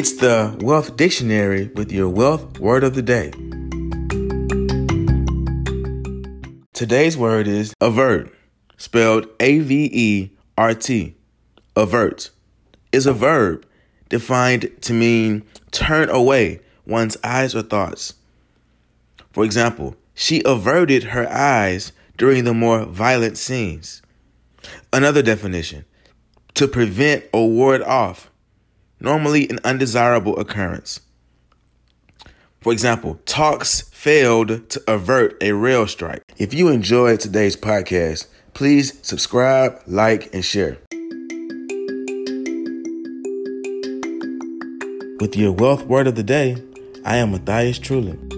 It's the Wealth Dictionary with your wealth word of the day. Today's word is avert, spelled A V E R T. Avert is a verb defined to mean turn away one's eyes or thoughts. For example, she averted her eyes during the more violent scenes. Another definition to prevent or ward off, normally an undesirable occurrence. For example, talks failed to avert a rail strike. If you enjoyed today's podcast, please subscribe, like, and share. With your wealth word of the day, I am Matthias Trulin.